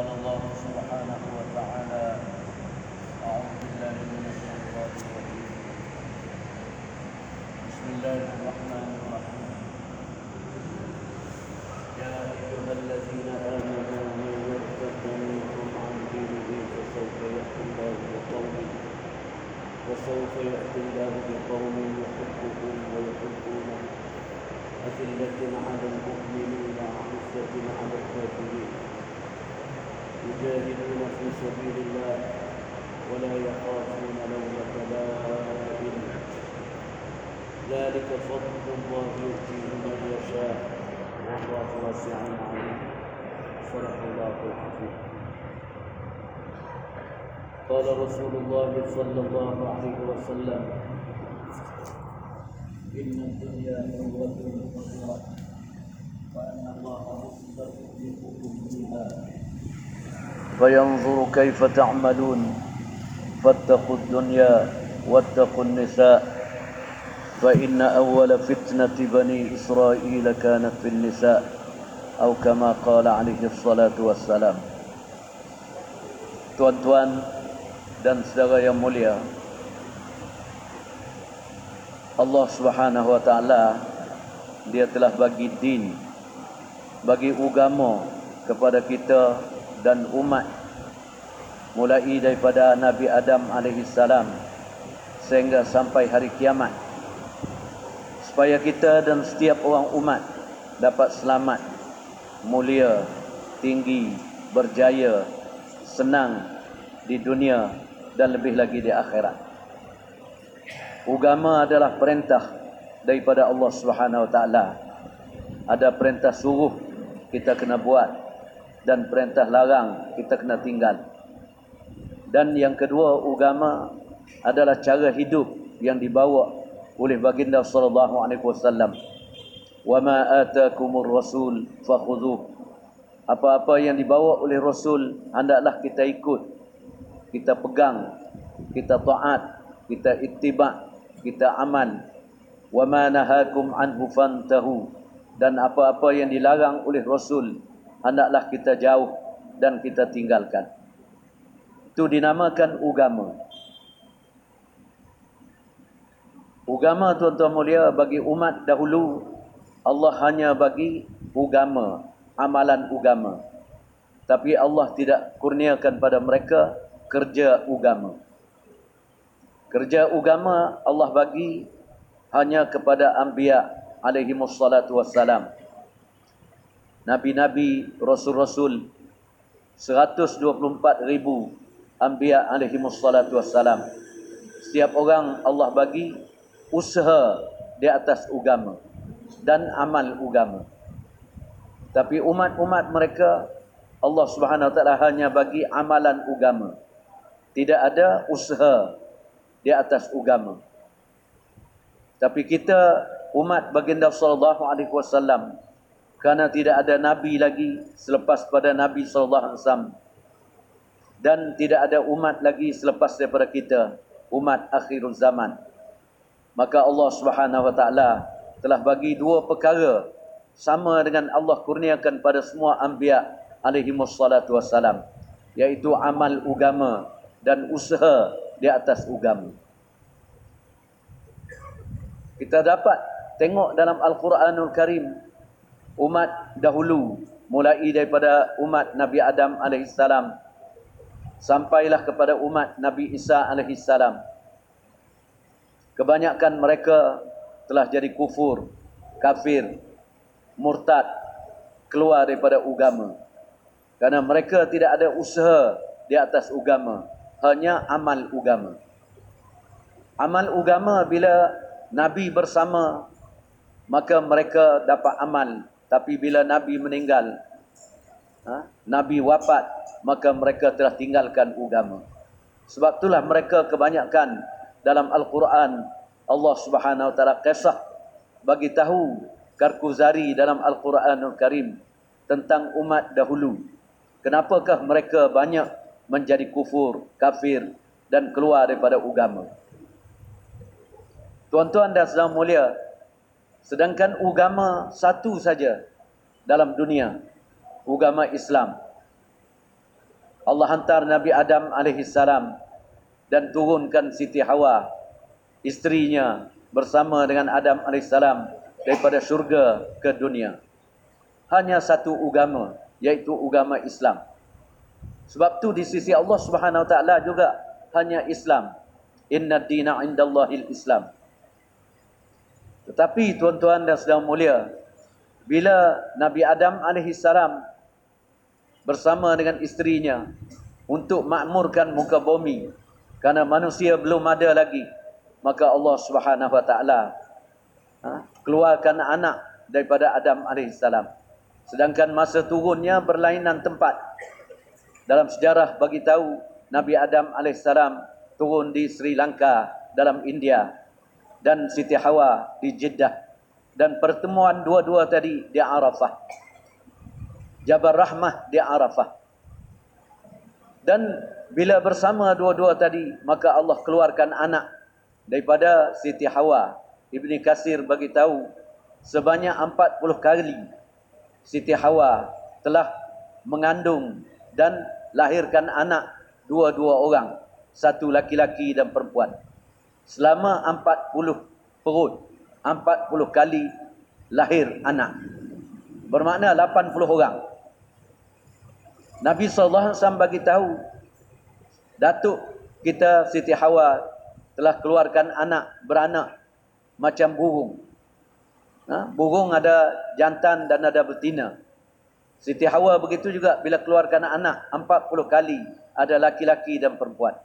قال الله سبحانه وتعالى أعوذ بالله من الشيطان الرجيم. بسم الله الرحمن الرحيم. يا أيها الذين آمنوا من يرتد منكم عن دينه فسوف يأتي الله بقوم وسوف يأتي الله بقوم يحبهم ويحبونه. أذلة على المؤمنين عزة على الكافرين. يجاهدون في سبيل الله ولا يخافون لومة لائم ذلك فضل الله يؤتيه من يشاء. والله واسع عليم. صدق الله العظيم. قال رسول الله صلى الله عليه وسلم إن الدنيا مرة مرة وأن الله مستغرقكم فيها فينظر كيف تعملون فاتقوا الدنيا واتقوا النساء فإن أول فتنة بني إسرائيل كانت في النساء أو كما قال عليه الصلاة والسلام Tuan-tuan dan saudara yang mulia Allah Subhanahu wa taala dia telah bagi din bagi agama kepada kita dan umat mulai daripada Nabi Adam alaihi salam sehingga sampai hari kiamat supaya kita dan setiap orang umat dapat selamat mulia tinggi berjaya senang di dunia dan lebih lagi di akhirat Agama adalah perintah daripada Allah Subhanahu Wa Taala. Ada perintah suruh kita kena buat dan perintah larang kita kena tinggal. Dan yang kedua, agama adalah cara hidup yang dibawa oleh baginda sallallahu alaihi wasallam. Wa ma atakumur rasul fakhudhuh. Apa-apa yang dibawa oleh rasul hendaklah kita ikut. Kita pegang, kita taat, kita ittiba' kita aman wa ma nahakum anhu fantahu dan apa-apa yang dilarang oleh rasul hendaklah kita jauh dan kita tinggalkan. Itu dinamakan agama agama tuan-tuan mulia bagi umat dahulu Allah hanya bagi agama amalan agama tapi Allah tidak kurniakan pada mereka kerja agama Kerja agama Allah bagi hanya kepada anbiya alaihi wassalam. Nabi-nabi, rasul-rasul 124 ribu anbiya alaihi wassalatu wassalam. Setiap orang Allah bagi usaha di atas agama dan amal agama. Tapi umat-umat mereka Allah Subhanahu wa taala hanya bagi amalan agama. Tidak ada usaha di atas agama. Tapi kita umat baginda sallallahu alaihi wasallam kerana tidak ada nabi lagi selepas pada nabi sallallahu alaihi wasallam dan tidak ada umat lagi selepas daripada kita umat akhirul zaman. Maka Allah Subhanahu wa taala telah bagi dua perkara sama dengan Allah kurniakan pada semua anbiya alaihi wassalatu wassalam iaitu amal agama dan usaha di atas agama. Kita dapat tengok dalam Al-Quranul Karim umat dahulu mulai daripada umat Nabi Adam AS sampailah kepada umat Nabi Isa AS. Kebanyakan mereka telah jadi kufur, kafir, murtad, keluar daripada agama. Karena mereka tidak ada usaha di atas agama hanya amal agama. Amal agama bila Nabi bersama maka mereka dapat amal. Tapi bila Nabi meninggal, ha, Nabi wafat, maka mereka telah tinggalkan agama. Sebab itulah mereka kebanyakan dalam Al-Quran Allah Subhanahu Taala kisah bagi tahu Karkuzari dalam Al-Quranul Karim tentang umat dahulu. Kenapakah mereka banyak menjadi kufur, kafir dan keluar daripada agama. Tuan-tuan dan saudara mulia, sedangkan agama satu saja dalam dunia, agama Islam. Allah hantar Nabi Adam alaihi salam dan turunkan Siti Hawa isterinya bersama dengan Adam alaihi salam daripada syurga ke dunia. Hanya satu agama iaitu agama Islam. Sebab tu di sisi Allah Subhanahu Wa Taala juga hanya Islam. Inna dina indallahil Islam. Tetapi tuan-tuan dan saudara mulia, bila Nabi Adam salam bersama dengan isterinya untuk makmurkan muka bumi kerana manusia belum ada lagi, maka Allah Taala ha, keluarkan anak daripada Adam salam. Sedangkan masa turunnya berlainan tempat. Dalam sejarah bagi tahu Nabi Adam AS turun di Sri Lanka dalam India dan Siti Hawa di Jeddah dan pertemuan dua-dua tadi di Arafah. Jabal Rahmah di Arafah. Dan bila bersama dua-dua tadi maka Allah keluarkan anak daripada Siti Hawa. Ibni Kasir bagi tahu sebanyak 40 kali Siti Hawa telah mengandung dan lahirkan anak dua-dua orang. Satu laki-laki dan perempuan. Selama 40 perut. 40 kali lahir anak. Bermakna 80 orang. Nabi SAW bagi tahu Datuk kita Siti Hawa telah keluarkan anak beranak macam burung. Ha? Burung ada jantan dan ada betina. Siti Hawa begitu juga bila keluarkan anak 40 kali ada laki-laki dan perempuan.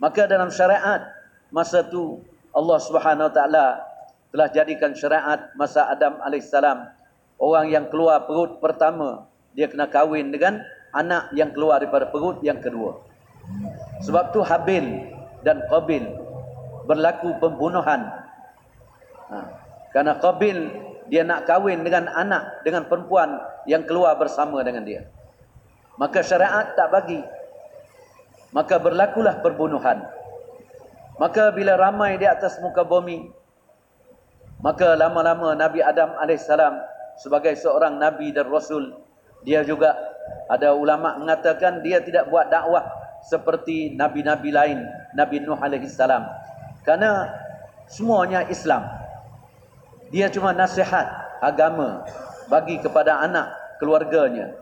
Maka dalam syariat masa tu Allah Subhanahu Taala telah jadikan syariat masa Adam alaihissalam orang yang keluar perut pertama dia kena kahwin dengan anak yang keluar daripada perut yang kedua. Sebab tu Habil dan Qabil berlaku pembunuhan. Ha. Karena Qabil dia nak kahwin dengan anak dengan perempuan yang keluar bersama dengan dia. Maka syariat tak bagi. Maka berlakulah perbunuhan. Maka bila ramai di atas muka bumi maka lama-lama Nabi Adam AS sebagai seorang Nabi dan Rasul dia juga ada ulama mengatakan dia tidak buat dakwah seperti Nabi-Nabi lain Nabi Nuh AS kerana semuanya Islam dia cuma nasihat agama bagi kepada anak keluarganya.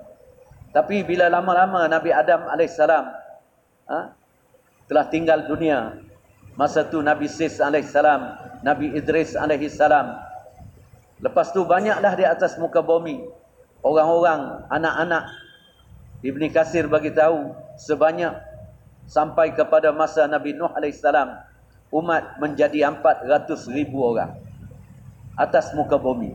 Tapi bila lama-lama Nabi Adam AS ha, telah tinggal dunia. Masa tu Nabi Sis AS, Nabi Idris AS. Lepas tu banyaklah di atas muka bumi. Orang-orang, anak-anak. Ibni Kasir bagi tahu sebanyak sampai kepada masa Nabi Nuh AS. Umat menjadi 400 ribu orang atas muka bumi.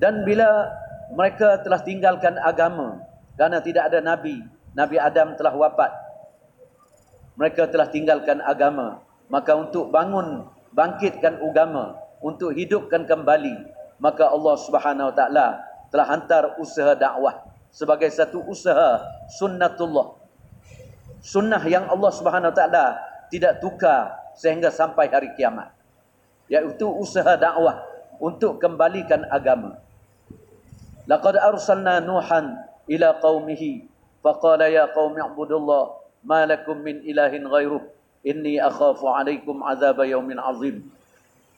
Dan bila mereka telah tinggalkan agama kerana tidak ada nabi, Nabi Adam telah wafat. Mereka telah tinggalkan agama, maka untuk bangun bangkitkan agama, untuk hidupkan kembali, maka Allah Subhanahu Wa Taala telah hantar usaha dakwah sebagai satu usaha sunnatullah. Sunnah yang Allah Subhanahu Wa Taala tidak tukar sehingga sampai hari kiamat iaitu usaha dakwah untuk kembalikan agama. Laqad arsalna Nuhan ila qaumihi faqala ya qaumi ibudullah ma lakum min ilahin ghairuh inni akhafu alaikum azab yaumin azim.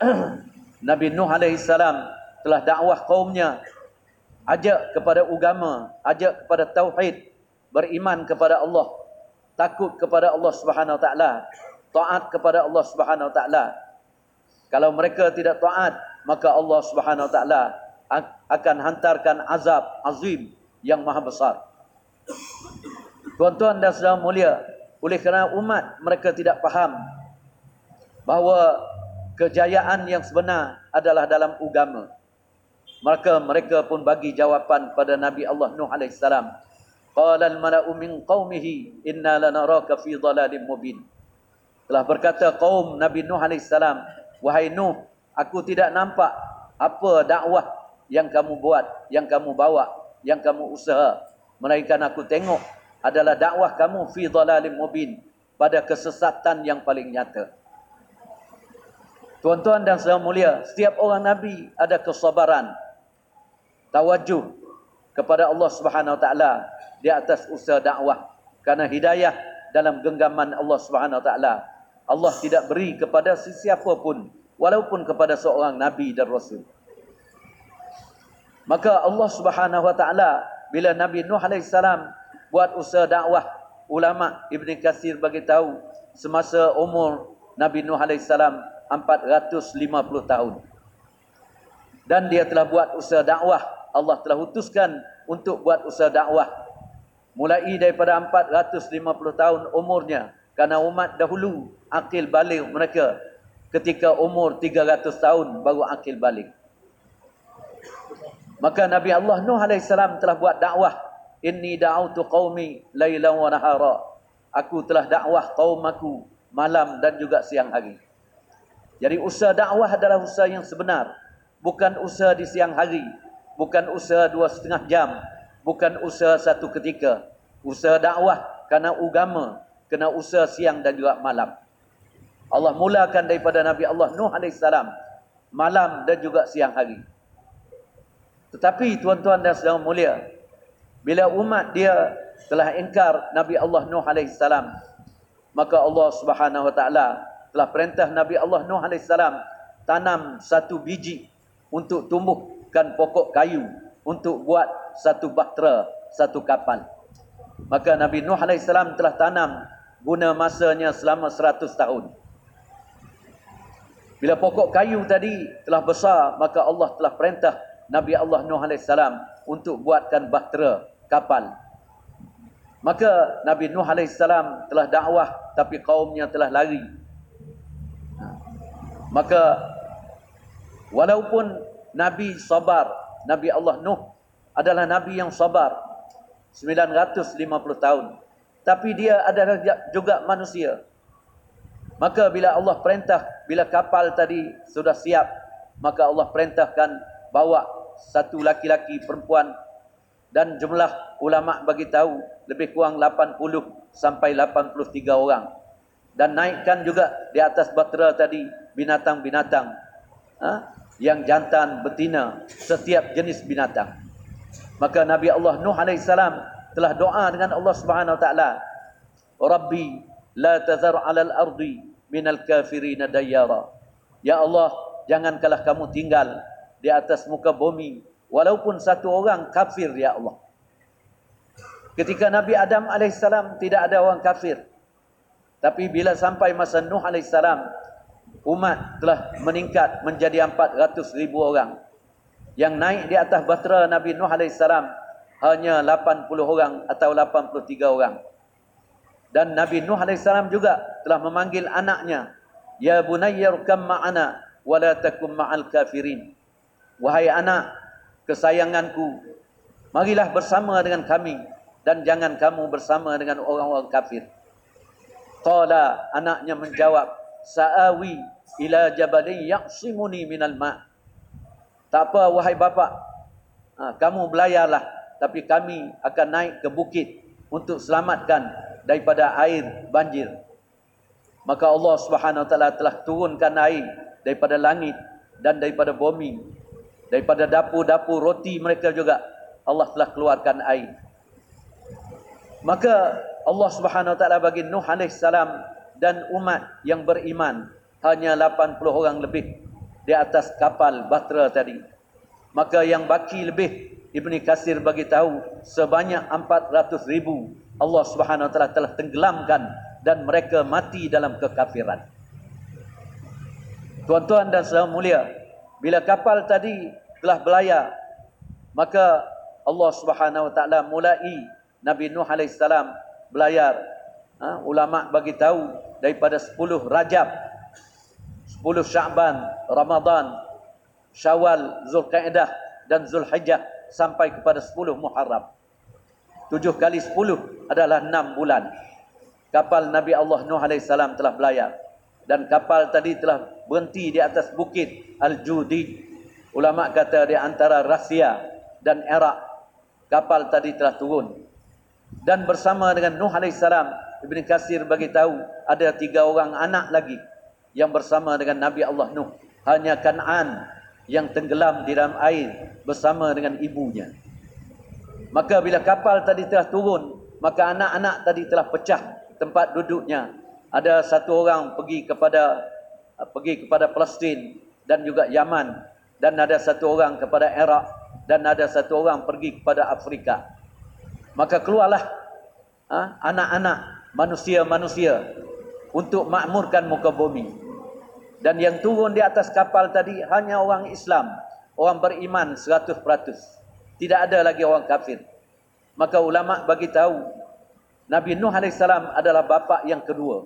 Nabi Nuh alaihi salam telah dakwah kaumnya ajak kepada agama, ajak kepada tauhid, beriman kepada Allah, takut kepada Allah Subhanahu taala, taat kepada Allah Subhanahu taala kalau mereka tidak taat, maka Allah Subhanahu Taala akan hantarkan azab azim yang maha besar. Tuan-tuan dan saudara mulia, oleh kerana umat mereka tidak faham bahawa kejayaan yang sebenar adalah dalam agama. Maka mereka pun bagi jawapan pada Nabi Allah Nuh AS. Qala al-mala'u min qawmihi inna lanaraka fi dhalalim mubin. Telah berkata kaum Nabi Nuh AS. Wahai Nuh, aku tidak nampak apa dakwah yang kamu buat, yang kamu bawa, yang kamu usaha. Melainkan aku tengok adalah dakwah kamu fi dhalalim mubin pada kesesatan yang paling nyata. Tuan-tuan dan saudara mulia, setiap orang nabi ada kesabaran, tawajuh kepada Allah Subhanahu Wa Taala di atas usaha dakwah karena hidayah dalam genggaman Allah Subhanahu Wa Taala. Allah tidak beri kepada sesiapa pun walaupun kepada seorang nabi dan rasul. Maka Allah Subhanahu Wa Taala bila Nabi Nuh alaihi salam buat usaha dakwah, ulama Ibn Katsir bagi tahu semasa umur Nabi Nuh salam 450 tahun. Dan dia telah buat usaha dakwah, Allah telah utuskan untuk buat usaha dakwah. Mulai daripada 450 tahun umurnya kerana umat dahulu akil balik mereka ketika umur 300 tahun baru akil balik. Maka Nabi Allah Nuh AS telah buat dakwah inni da'autu qaumi laylan wa nahara aku telah dakwah kaum aku malam dan juga siang hari jadi usaha dakwah adalah usaha yang sebenar bukan usaha di siang hari bukan usaha dua setengah jam bukan usaha satu ketika. Usaha dakwah kerana agama, kena usaha siang dan juga malam. Allah mulakan daripada Nabi Allah Nuh AS, malam dan juga siang hari. Tetapi tuan-tuan dan saudara mulia, bila umat dia telah ingkar Nabi Allah Nuh AS, maka Allah Subhanahu Wa Taala telah perintah Nabi Allah Nuh AS tanam satu biji untuk tumbuhkan pokok kayu untuk buat satu bahtera, satu kapal. Maka Nabi Nuh AS telah tanam guna masanya selama seratus tahun. Bila pokok kayu tadi telah besar, maka Allah telah perintah Nabi Allah Nuh AS untuk buatkan bahtera kapal. Maka Nabi Nuh AS telah dakwah tapi kaumnya telah lari. Ha. Maka walaupun Nabi sabar Nabi Allah Nuh adalah Nabi yang sabar 950 tahun. Tapi dia adalah juga manusia. Maka bila Allah perintah, bila kapal tadi sudah siap, maka Allah perintahkan bawa satu laki-laki perempuan dan jumlah ulama bagi tahu lebih kurang 80 sampai 83 orang. Dan naikkan juga di atas batera tadi binatang-binatang. Ha? yang jantan betina setiap jenis binatang. Maka Nabi Allah Nuh AS telah doa dengan Allah Subhanahu Wa Taala. Rabbi la tazar al ardi minal kafirin dayara. Ya Allah, jangankanlah kamu tinggal di atas muka bumi walaupun satu orang kafir ya Allah. Ketika Nabi Adam AS tidak ada orang kafir. Tapi bila sampai masa Nuh AS umat telah meningkat menjadi 400 ribu orang. Yang naik di atas bahtera Nabi Nuh AS hanya 80 orang atau 83 orang. Dan Nabi Nuh AS juga telah memanggil anaknya. Ya bunayyar kam ma'ana wa la takum ma'al kafirin. Wahai anak kesayanganku, marilah bersama dengan kami dan jangan kamu bersama dengan orang-orang kafir. Qala anaknya menjawab, sa'awi ila jabalin yaqsimuni minal ma' tak apa wahai bapa ha, kamu belayarlah tapi kami akan naik ke bukit untuk selamatkan daripada air banjir. Maka Allah Subhanahu wa taala telah turunkan air daripada langit dan daripada bumi daripada dapur-dapur roti mereka juga Allah telah keluarkan air maka Allah Subhanahu taala bagi Nuh alaihi salam dan umat yang beriman hanya 80 orang lebih di atas kapal Batra tadi. Maka yang baki lebih Ibni Kasir bagi tahu sebanyak 400 ribu Allah Subhanahu Taala telah tenggelamkan dan mereka mati dalam kekafiran. Tuan-tuan dan saudara mulia, bila kapal tadi telah belayar, maka Allah Subhanahu Wa Taala mulai Nabi Nuh alaihissalam belayar. Ha, ulama bagi tahu daripada 10 Rajab 10 Syaban Ramadan Syawal Zulkaidah dan Zulhijjah sampai kepada 10 Muharram. 7 kali 10 adalah 6 bulan. Kapal Nabi Allah Nuh AS telah belayar dan kapal tadi telah berhenti di atas bukit Al-Judi ulama kata di antara Rusia dan Iraq kapal tadi telah turun dan bersama dengan Nuh AS Ibn Kasir bagi tahu ada tiga orang anak lagi yang bersama dengan Nabi Allah Nuh. Hanya Kan'an yang tenggelam di dalam air bersama dengan ibunya. Maka bila kapal tadi telah turun, maka anak-anak tadi telah pecah tempat duduknya. Ada satu orang pergi kepada pergi kepada Palestin dan juga Yaman dan ada satu orang kepada Iraq dan ada satu orang pergi kepada Afrika. Maka keluarlah ha, anak-anak manusia-manusia untuk makmurkan muka bumi. Dan yang turun di atas kapal tadi hanya orang Islam, orang beriman 100%. Tidak ada lagi orang kafir. Maka ulama bagi tahu Nabi Nuh AS adalah bapa yang kedua.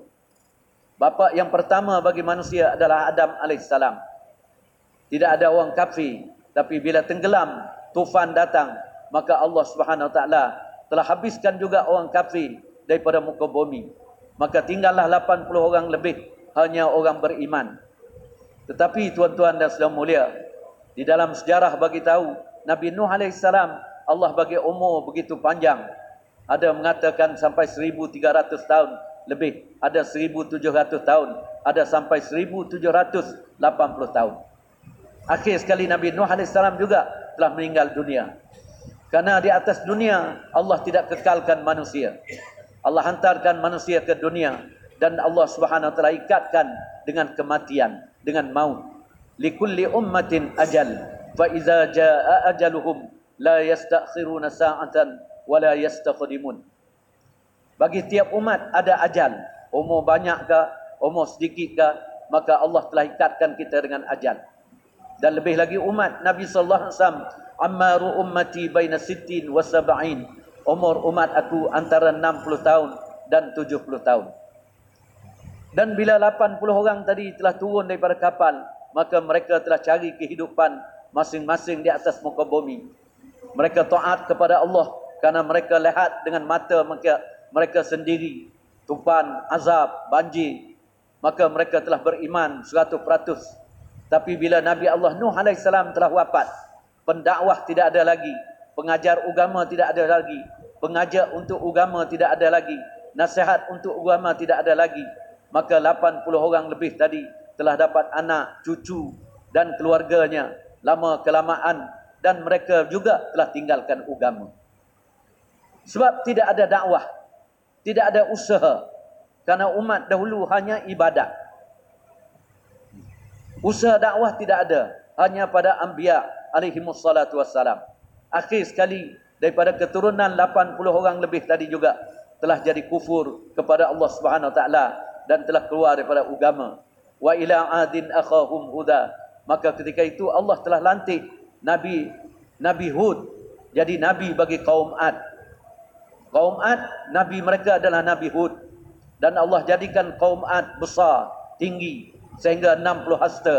Bapa yang pertama bagi manusia adalah Adam AS. Tidak ada orang kafir. Tapi bila tenggelam, tufan datang, maka Allah Subhanahu Taala telah habiskan juga orang kafir daripada muka bumi. Maka tinggallah 80 orang lebih hanya orang beriman. Tetapi tuan-tuan dan saudara mulia, di dalam sejarah bagi tahu Nabi Nuh AS Allah bagi umur begitu panjang. Ada mengatakan sampai 1300 tahun lebih. Ada 1700 tahun. Ada sampai 1780 tahun. Akhir sekali Nabi Nuh AS juga telah meninggal dunia. Karena di atas dunia Allah tidak kekalkan manusia. Allah hantarkan manusia ke dunia dan Allah taala ikatkan dengan kematian, dengan maut. Likulli ummatin ajal fa iza jaa ajaluhum la yastakhiruna sa'atan wa la yastaqdimun. Bagi tiap umat ada ajal. Umur banyak ke, umur sedikit ke, maka Allah telah ikatkan kita dengan ajal. Dan lebih lagi umat Nabi sallallahu alaihi wasallam, "Ammaru ummati baina sittin wa sab'in." Umur umat aku antara 60 tahun dan 70 tahun. Dan bila 80 orang tadi telah turun daripada kapal, maka mereka telah cari kehidupan masing-masing di atas muka bumi mereka taat kepada Allah karena mereka lihat dengan mata mereka mereka sendiri tupan azab banjir maka mereka telah beriman 100% tapi bila Nabi Allah Nuh AS telah wafat pendakwah tidak ada lagi pengajar agama tidak ada lagi pengajar untuk agama tidak ada lagi nasihat untuk agama tidak ada lagi maka 80 orang lebih tadi telah dapat anak cucu dan keluarganya lama kelamaan dan mereka juga telah tinggalkan agama. Sebab tidak ada dakwah, tidak ada usaha. Karena umat dahulu hanya ibadat. Usaha dakwah tidak ada, hanya pada anbiya alaihi wassalatu wassalam. Akhir sekali daripada keturunan 80 orang lebih tadi juga telah jadi kufur kepada Allah Subhanahu taala dan telah keluar daripada agama. Wa ila adin akhahum huda. Maka ketika itu Allah telah lantik Nabi Nabi Hud jadi nabi bagi kaum Ad. Kaum Ad nabi mereka adalah Nabi Hud dan Allah jadikan kaum Ad besar, tinggi sehingga 60 hasta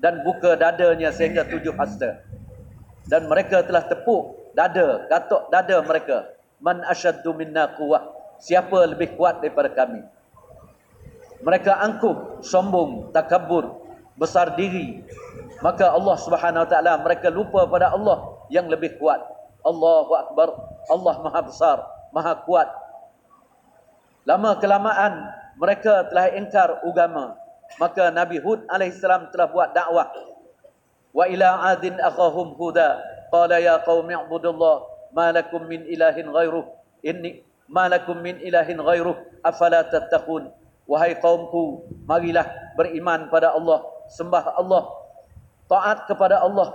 dan buka dadanya sehingga 7 hasta. Dan mereka telah tepuk dada, katuk dada mereka. Man asyaddu minna quwwah. Siapa lebih kuat daripada kami? Mereka angkuh, sombong, takabur, besar diri, maka Allah Subhanahu wa taala mereka lupa pada Allah yang lebih kuat. Allahu akbar. Allah Maha besar, Maha kuat. Lama kelamaan mereka telah ingkar agama. Maka Nabi Hud alaihissalam telah buat dakwah. Wa ila adin akhahum huda qala ya qaumi ibudullah ma lakum min ilahin ghairuh inni ma lakum min ilahin ghairuh afala tattaqun wahai kaumku marilah beriman pada Allah sembah Allah taat kepada Allah.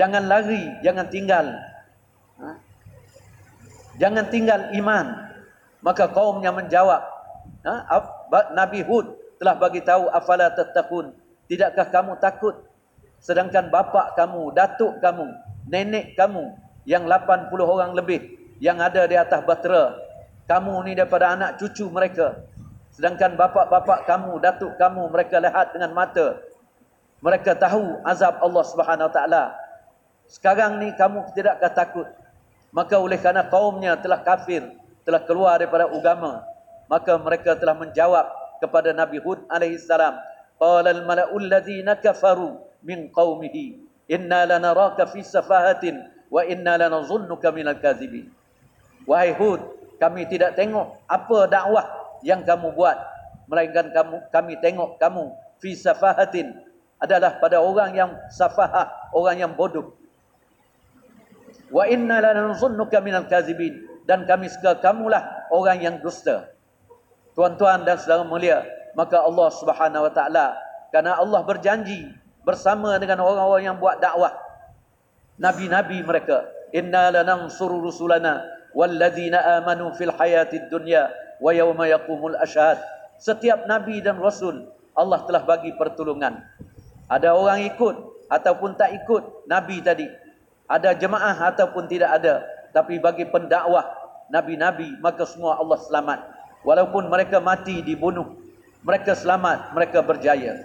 Jangan lari, jangan tinggal. Ha? Jangan tinggal iman. Maka kaumnya menjawab. Ha? Nabi Hud telah bagi tahu afala tattaqun. Tidakkah kamu takut? Sedangkan bapa kamu, datuk kamu, nenek kamu yang 80 orang lebih yang ada di atas batera. Kamu ni daripada anak cucu mereka. Sedangkan bapa-bapa kamu, datuk kamu mereka lihat dengan mata mereka tahu azab Allah Subhanahu Wa Taala. Sekarang ni kamu tidak akan takut. Maka oleh kerana kaumnya telah kafir, telah keluar daripada agama, maka mereka telah menjawab kepada Nabi Hud alaihi salam, "Qala al-mala'u alladhina kafaru min qaumihi, inna lanaraka fi safahatin wa inna lanazunnuka minal kadhibin." Wahai Hud, kami tidak tengok apa dakwah yang kamu buat, melainkan kamu kami tengok kamu fi safahatin adalah pada orang yang safahah, orang yang bodoh. Wa inna lananzunnuka minal kazibin dan kami suka kamulah orang yang dusta. Tuan-tuan dan saudara mulia, maka Allah Subhanahu wa taala karena Allah berjanji bersama dengan orang-orang yang buat dakwah nabi-nabi mereka inna lanansuru rusulana walladzina amanu fil hayatid dunya wa yawma yaqumul ashhad. Setiap nabi dan rasul Allah telah bagi pertolongan. Ada orang ikut ataupun tak ikut nabi tadi. Ada jemaah ataupun tidak ada tapi bagi pendakwah nabi-nabi maka semua Allah selamat walaupun mereka mati dibunuh mereka selamat mereka berjaya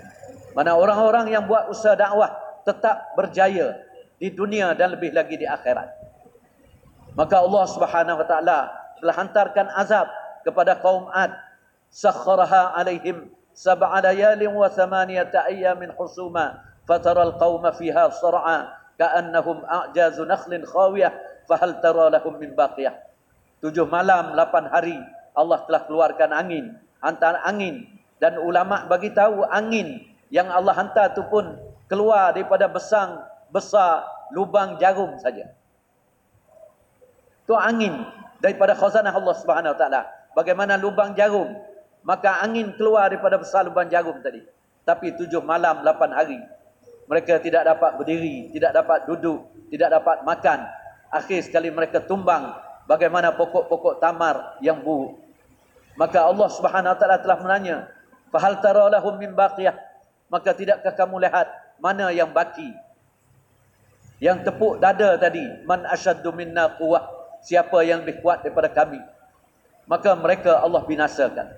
mana orang-orang yang buat usaha dakwah tetap berjaya di dunia dan lebih lagi di akhirat. Maka Allah Subhanahu wa taala telah hantarkan azab kepada kaum Ad. Sakharaha alaihim sab'a layalin wa thamaniyata ayyamin husuma fatara al-qauma fiha sar'a ka'annahum a'jazu nakhlin khawiyah fahal tara lahum min baqiyah. Tujuh malam, lapan hari Allah telah keluarkan angin, hantar angin dan ulama bagi tahu angin yang Allah hantar tu pun keluar daripada besang besar lubang jarum saja. Tu angin daripada khazanah Allah Subhanahu Wa Taala. Bagaimana lubang jarum, maka angin keluar daripada besar lubang jarum tadi. Tapi tujuh malam, lapan hari, mereka tidak dapat berdiri, tidak dapat duduk, tidak dapat makan. Akhir sekali mereka tumbang bagaimana pokok-pokok tamar yang buruk. Maka Allah Subhanahu Wa Taala telah menanya, "Fahal tara lahum min baqiyah?" maka tidakkah kamu lihat mana yang baki? Yang tepuk dada tadi man asyaddu minna quwwah siapa yang lebih kuat daripada kami? Maka mereka Allah binasakan.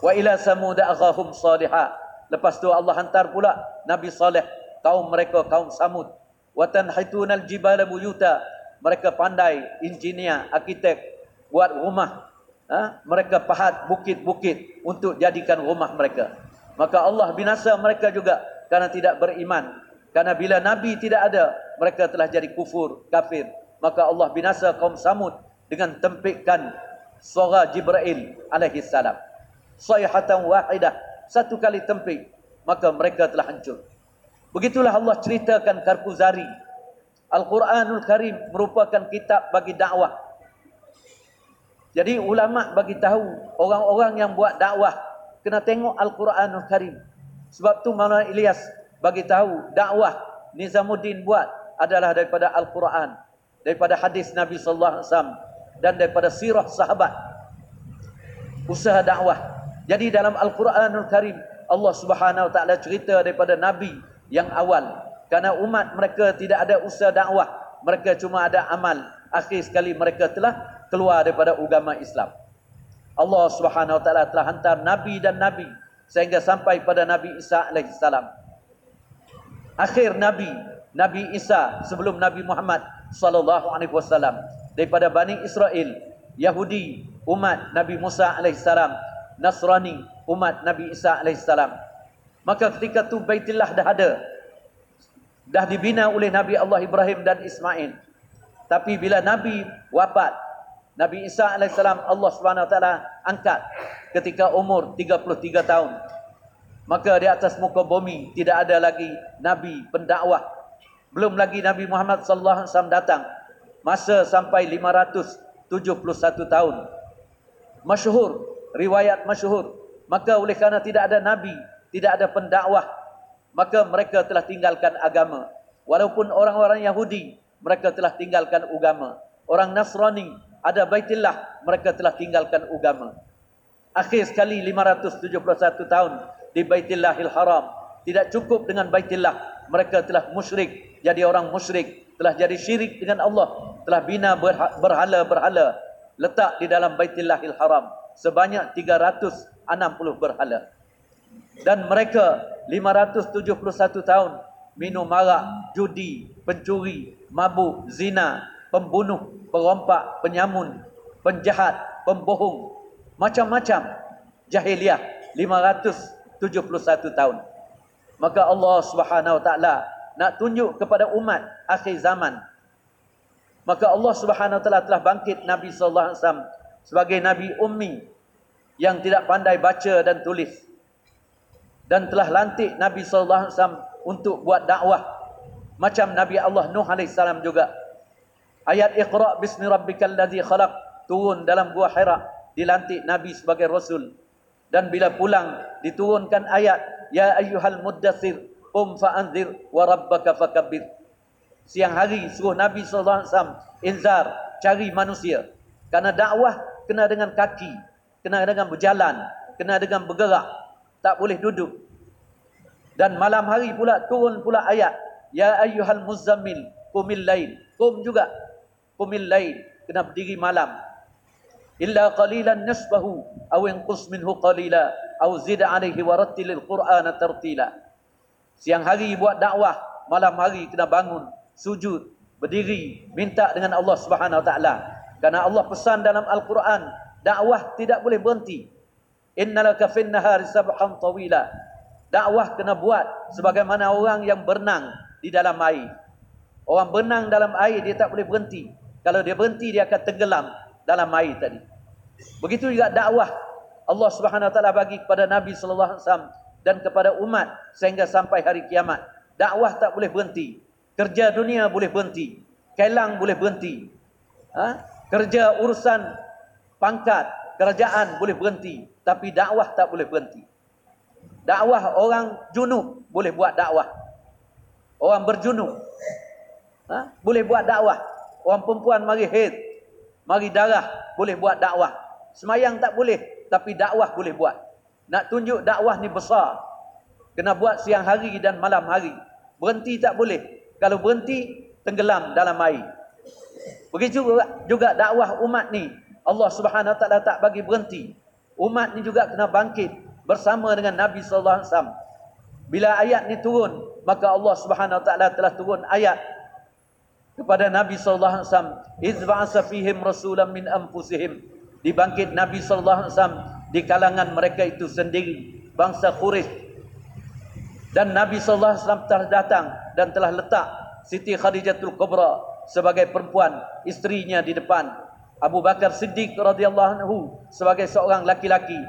Wa ila samud aghahum salihah lepas tu Allah hantar pula nabi saleh kaum mereka kaum samud. Wa tanhitunal jibala buyuta. Mereka pandai engineer arkitek buat rumah ha? mereka pahat bukit-bukit untuk jadikan rumah mereka. Maka Allah binasa mereka juga karena tidak beriman. Karena bila nabi tidak ada mereka telah jadi kufur kafir. Maka Allah binasa kaum Samud dengan tempikan suara Jibril alaihi salam. Sayhatan wahidah satu kali tempik maka mereka telah hancur. Begitulah Allah ceritakan Karkuzari Al-Quranul Karim merupakan kitab bagi dakwah jadi ulama bagi tahu orang-orang yang buat dakwah kena tengok Al-Quranul Karim. Sebab tu Maulana Ilyas bagi tahu dakwah Nizamuddin buat adalah daripada Al-Quran, daripada hadis Nabi sallallahu alaihi wasallam dan daripada sirah sahabat. Usaha dakwah. Jadi dalam Al-Quranul Karim Allah Subhanahu wa taala cerita daripada nabi yang awal kerana umat mereka tidak ada usaha dakwah, mereka cuma ada amal. Akhir sekali mereka telah keluar daripada agama Islam. Allah Subhanahu wa taala telah hantar nabi dan nabi sehingga sampai pada Nabi Isa alaihi salam. Akhir nabi, Nabi Isa sebelum Nabi Muhammad sallallahu alaihi wasallam daripada Bani Israel, Yahudi, umat Nabi Musa alaihi salam, Nasrani, umat Nabi Isa alaihi salam. Maka ketika tu Baitullah dah ada. Dah dibina oleh Nabi Allah Ibrahim dan Ismail. Tapi bila Nabi wafat, Nabi Isa AS Allah SWT angkat ketika umur 33 tahun. Maka di atas muka bumi tidak ada lagi Nabi pendakwah. Belum lagi Nabi Muhammad SAW datang. Masa sampai 571 tahun. Masyhur, riwayat masyhur. Maka oleh kerana tidak ada Nabi, tidak ada pendakwah. Maka mereka telah tinggalkan agama. Walaupun orang-orang Yahudi, mereka telah tinggalkan agama. Orang Nasrani, ada Baitullah mereka telah tinggalkan agama. Akhir sekali 571 tahun di Baitullahil Haram. Tidak cukup dengan Baitullah mereka telah musyrik jadi orang musyrik telah jadi syirik dengan Allah telah bina berhala-berhala letak di dalam Baitullahil Haram. Sebanyak 360 berhala. Dan mereka 571 tahun minum arak, judi, pencuri, mabuk, zina, pembunuh, perompak, penyamun, penjahat, pembohong, macam-macam jahiliah 571 tahun. Maka Allah Subhanahu Wa Taala nak tunjuk kepada umat akhir zaman. Maka Allah Subhanahu Wa Taala telah bangkit Nabi sallallahu alaihi wasallam sebagai nabi ummi yang tidak pandai baca dan tulis. Dan telah lantik Nabi sallallahu alaihi wasallam untuk buat dakwah macam Nabi Allah Nuh alaihi salam juga Ayat Iqra bismi rabbikal ladzi khalaq turun dalam gua Hira dilantik Nabi sebagai rasul. Dan bila pulang diturunkan ayat ya ayyuhal muddatsir qum fa'anzir wa rabbaka fakabbir. Siang hari suruh Nabi sallallahu alaihi wasallam inzar cari manusia. Karena dakwah kena dengan kaki, kena dengan berjalan, kena dengan bergerak, tak boleh duduk. Dan malam hari pula turun pula ayat ya ayyuhal muzammil qumil lail. Qum juga qumil lail kena berdiri malam. Illa qalilan nisbahu aw inqus minhu qalila aw zid alayhi warattilil qur'ana tartila. Siang hari buat dakwah malam hari kena bangun sujud berdiri minta dengan Allah Subhanahu wa taala. Karena Allah pesan dalam al-Quran dakwah tidak boleh berhenti. Innalaka fin nahari sabhan tawila. Dakwah kena buat sebagaimana orang yang berenang di dalam air. Orang berenang dalam air dia tak boleh berhenti kalau dia berhenti dia akan tenggelam dalam air tadi. Begitu juga dakwah Allah Subhanahu Taala bagi kepada Nabi Sallallahu Alaihi Wasallam dan kepada umat sehingga sampai hari kiamat. Dakwah tak boleh berhenti. Kerja dunia boleh berhenti. Kelang boleh berhenti. Ha? Kerja urusan pangkat, kerajaan boleh berhenti. Tapi dakwah tak boleh berhenti. Dakwah orang junub boleh buat dakwah. Orang berjunub. Ha? Boleh buat dakwah. Orang perempuan mari haid, mari darah, boleh buat dakwah. Semayang tak boleh, tapi dakwah boleh buat. Nak tunjuk dakwah ni besar. Kena buat siang hari dan malam hari. Berhenti tak boleh. Kalau berhenti, tenggelam dalam air. Begitu juga dakwah umat ni. Allah ta'ala tak bagi berhenti. Umat ni juga kena bangkit bersama dengan Nabi SAW. Bila ayat ni turun, maka Allah ta'ala telah turun ayat kepada Nabi sallallahu alaihi wasallam izba'asa fihim rasulan min anfusihim. Dibangkit Nabi sallallahu alaihi wasallam di kalangan mereka itu sendiri bangsa Quraisy. Dan Nabi sallallahu alaihi wasallam telah datang dan telah letak Siti Khadijatul Kubra sebagai perempuan isterinya di depan. Abu Bakar Siddiq radhiyallahu anhu sebagai seorang laki-laki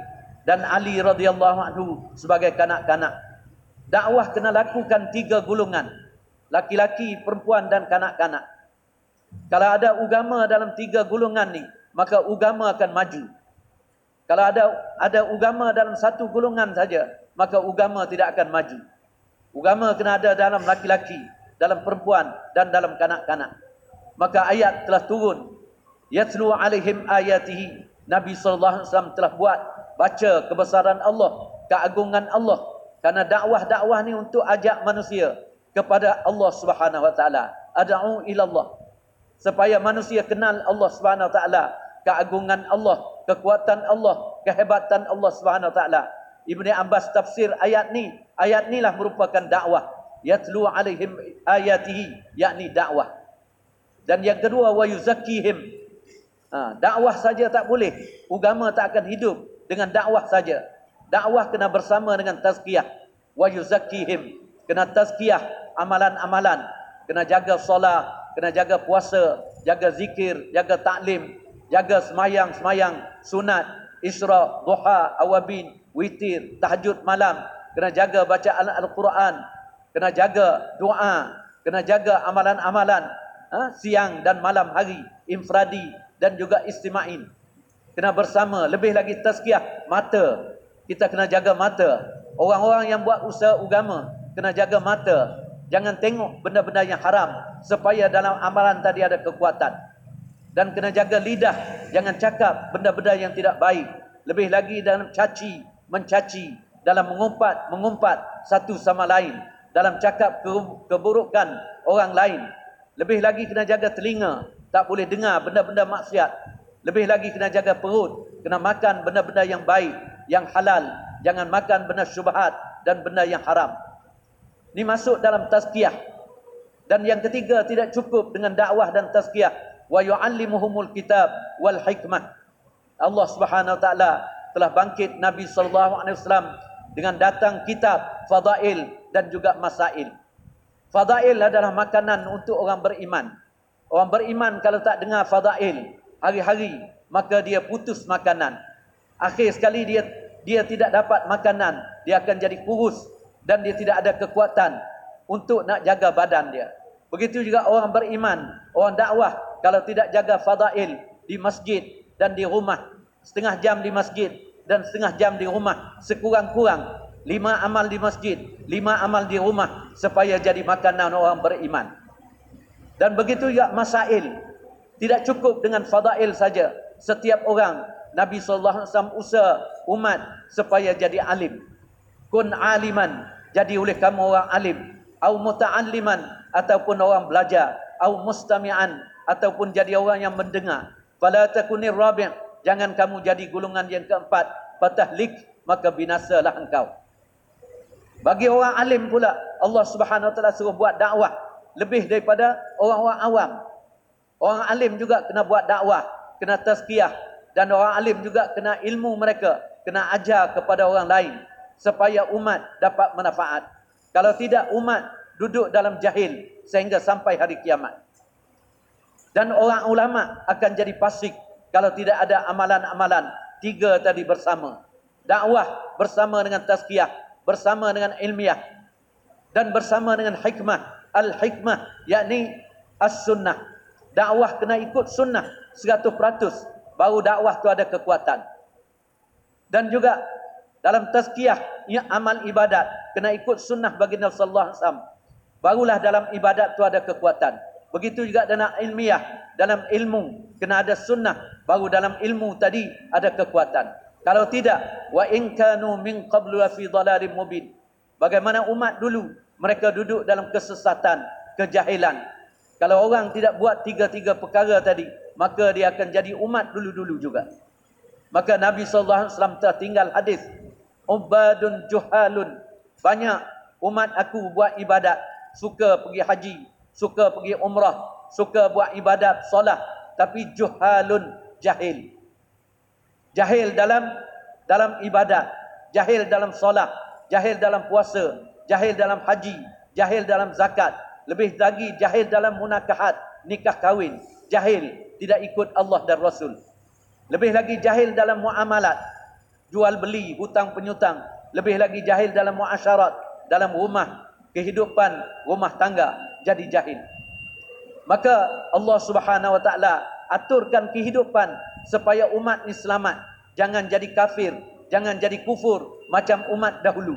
dan Ali radhiyallahu anhu sebagai kanak-kanak. Dakwah kena lakukan tiga golongan laki-laki, perempuan dan kanak-kanak. Kalau ada agama dalam tiga golongan ni, maka agama akan maju. Kalau ada ada agama dalam satu golongan saja, maka agama tidak akan maju. Agama kena ada dalam laki-laki, dalam perempuan dan dalam kanak-kanak. Maka ayat telah turun. Yatlu alaihim ayatihi. Nabi SAW telah buat baca kebesaran Allah, keagungan Allah. Karena dakwah-dakwah ni untuk ajak manusia kepada Allah Subhanahu wa taala. Ad'u ila Allah. Supaya manusia kenal Allah Subhanahu wa taala, keagungan Allah, kekuatan Allah, kehebatan Allah Subhanahu wa taala. Ibnu Abbas tafsir ayat ni, ayat inilah merupakan dakwah. Yatlu alaihim ayatihi, yakni dakwah. Dan yang kedua wa yuzakkihim. Ha, dakwah saja tak boleh. Agama tak akan hidup dengan dakwah saja. Dakwah kena bersama dengan tazkiyah. Wa yuzakkihim. Kena tazkiyah amalan-amalan. Kena jaga solat, kena jaga puasa, jaga zikir, jaga taklim, jaga semayang-semayang, sunat, isra, duha, awabin, witir, tahajud malam. Kena jaga bacaan Al-Quran, kena jaga doa, kena jaga amalan-amalan ha? siang dan malam hari, infradi dan juga istima'in. Kena bersama, lebih lagi tazkiyah mata. Kita kena jaga mata. Orang-orang yang buat usaha agama kena jaga mata. Jangan tengok benda-benda yang haram supaya dalam amalan tadi ada kekuatan. Dan kena jaga lidah, jangan cakap benda-benda yang tidak baik. Lebih lagi dalam caci, mencaci, dalam mengumpat, mengumpat satu sama lain, dalam cakap keburukan orang lain. Lebih lagi kena jaga telinga, tak boleh dengar benda-benda maksiat. Lebih lagi kena jaga perut, kena makan benda-benda yang baik, yang halal, jangan makan benda syubhat dan benda yang haram. Ini masuk dalam tazkiyah. Dan yang ketiga tidak cukup dengan dakwah dan tazkiyah. Wa yu'allimuhumul kitab wal hikmah. Allah Subhanahu wa taala telah bangkit Nabi sallallahu alaihi wasallam dengan datang kitab, fadail dan juga masail. Fadail adalah makanan untuk orang beriman. Orang beriman kalau tak dengar fadail hari-hari, maka dia putus makanan. Akhir sekali dia dia tidak dapat makanan, dia akan jadi kurus, dan dia tidak ada kekuatan untuk nak jaga badan dia. Begitu juga orang beriman, orang dakwah, kalau tidak jaga fadail di masjid dan di rumah, setengah jam di masjid dan setengah jam di rumah, sekurang-kurang lima amal di masjid, lima amal di rumah supaya jadi makanan orang beriman. Dan begitu juga masail. Tidak cukup dengan fadail saja. Setiap orang Nabi sallallahu alaihi wasallam usaha umat supaya jadi alim. Kun aliman, jadi oleh kamu orang alim, au muta'alliman ataupun orang belajar, au mustami'an ataupun jadi orang yang mendengar. Fala takunir rabi', jangan kamu jadi golongan yang keempat, patahlik maka binasalah engkau. Bagi orang alim pula Allah Subhanahu Wa Taala suruh buat dakwah lebih daripada orang-orang awam. Orang alim juga kena buat dakwah, kena tazkiyah dan orang alim juga kena ilmu mereka, kena ajar kepada orang lain supaya umat dapat manfaat. Kalau tidak umat duduk dalam jahil sehingga sampai hari kiamat. Dan orang ulama akan jadi pasik kalau tidak ada amalan-amalan tiga tadi bersama. Dakwah bersama dengan tazkiyah, bersama dengan ilmiah dan bersama dengan hikmah, al-hikmah yakni as-sunnah dakwah kena ikut sunnah 100% baru dakwah tu ada kekuatan dan juga dalam tazkiyah ya, amal ibadat kena ikut sunnah bagi Nabi sallallahu alaihi wasallam. Barulah dalam ibadat tu ada kekuatan. Begitu juga dalam ilmiah dalam ilmu kena ada sunnah. Baru dalam ilmu tadi ada kekuatan. Kalau tidak wa in kanu min qablu fi dhalalim mubin. Bagaimana umat dulu mereka duduk dalam kesesatan kejahilan. Kalau orang tidak buat tiga-tiga perkara tadi, maka dia akan jadi umat dulu-dulu juga. Maka Nabi SAW telah tinggal hadis. Ubadun juhalun. Banyak umat aku buat ibadat. Suka pergi haji. Suka pergi umrah. Suka buat ibadat solat. Tapi juhalun jahil. Jahil dalam dalam ibadat. Jahil dalam solat. Jahil dalam puasa. Jahil dalam haji. Jahil dalam zakat lebih lagi jahil dalam munakahat nikah kahwin jahil tidak ikut Allah dan Rasul lebih lagi jahil dalam muamalat jual beli hutang penyutang. Lebih lagi jahil dalam muasyarat dalam rumah kehidupan rumah tangga jadi jahil. Maka Allah Subhanahu wa taala aturkan kehidupan supaya umat ini selamat. Jangan jadi kafir jangan jadi kufur macam umat dahulu.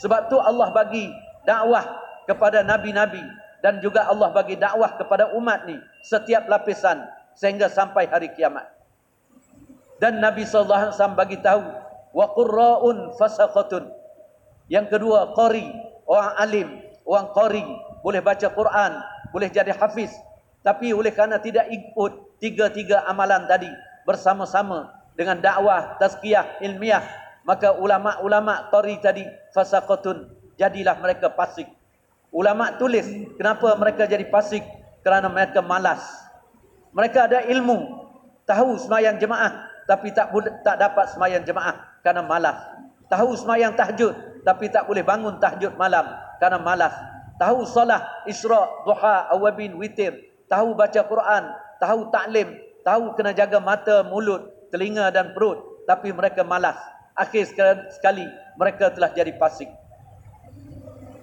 Sebab tu Allah bagi dakwah kepada nabi-nabi dan juga Allah bagi dakwah kepada umat ni setiap lapisan sehingga sampai hari kiamat. Dan Nabi sallallahu alaihi wasallam bagi tahu wa qurra'un fasaqatun. Yang kedua qari, orang alim, orang qari boleh baca Quran, boleh jadi hafiz, tapi oleh kerana tidak ikut tiga-tiga amalan tadi bersama-sama dengan dakwah, tazkiyah, ilmiah, maka ulama-ulama qari tadi fasaqatun jadilah mereka fasik Ulama tulis kenapa mereka jadi fasik kerana mereka malas. Mereka ada ilmu, tahu semayang jemaah tapi tak boleh tak dapat semayang jemaah kerana malas. Tahu semayang tahajud tapi tak boleh bangun tahajud malam kerana malas. Tahu solat Isra, Duha, Awabin, Witir, tahu baca Quran, tahu taklim, tahu kena jaga mata, mulut, telinga dan perut tapi mereka malas. Akhir sekali mereka telah jadi fasik.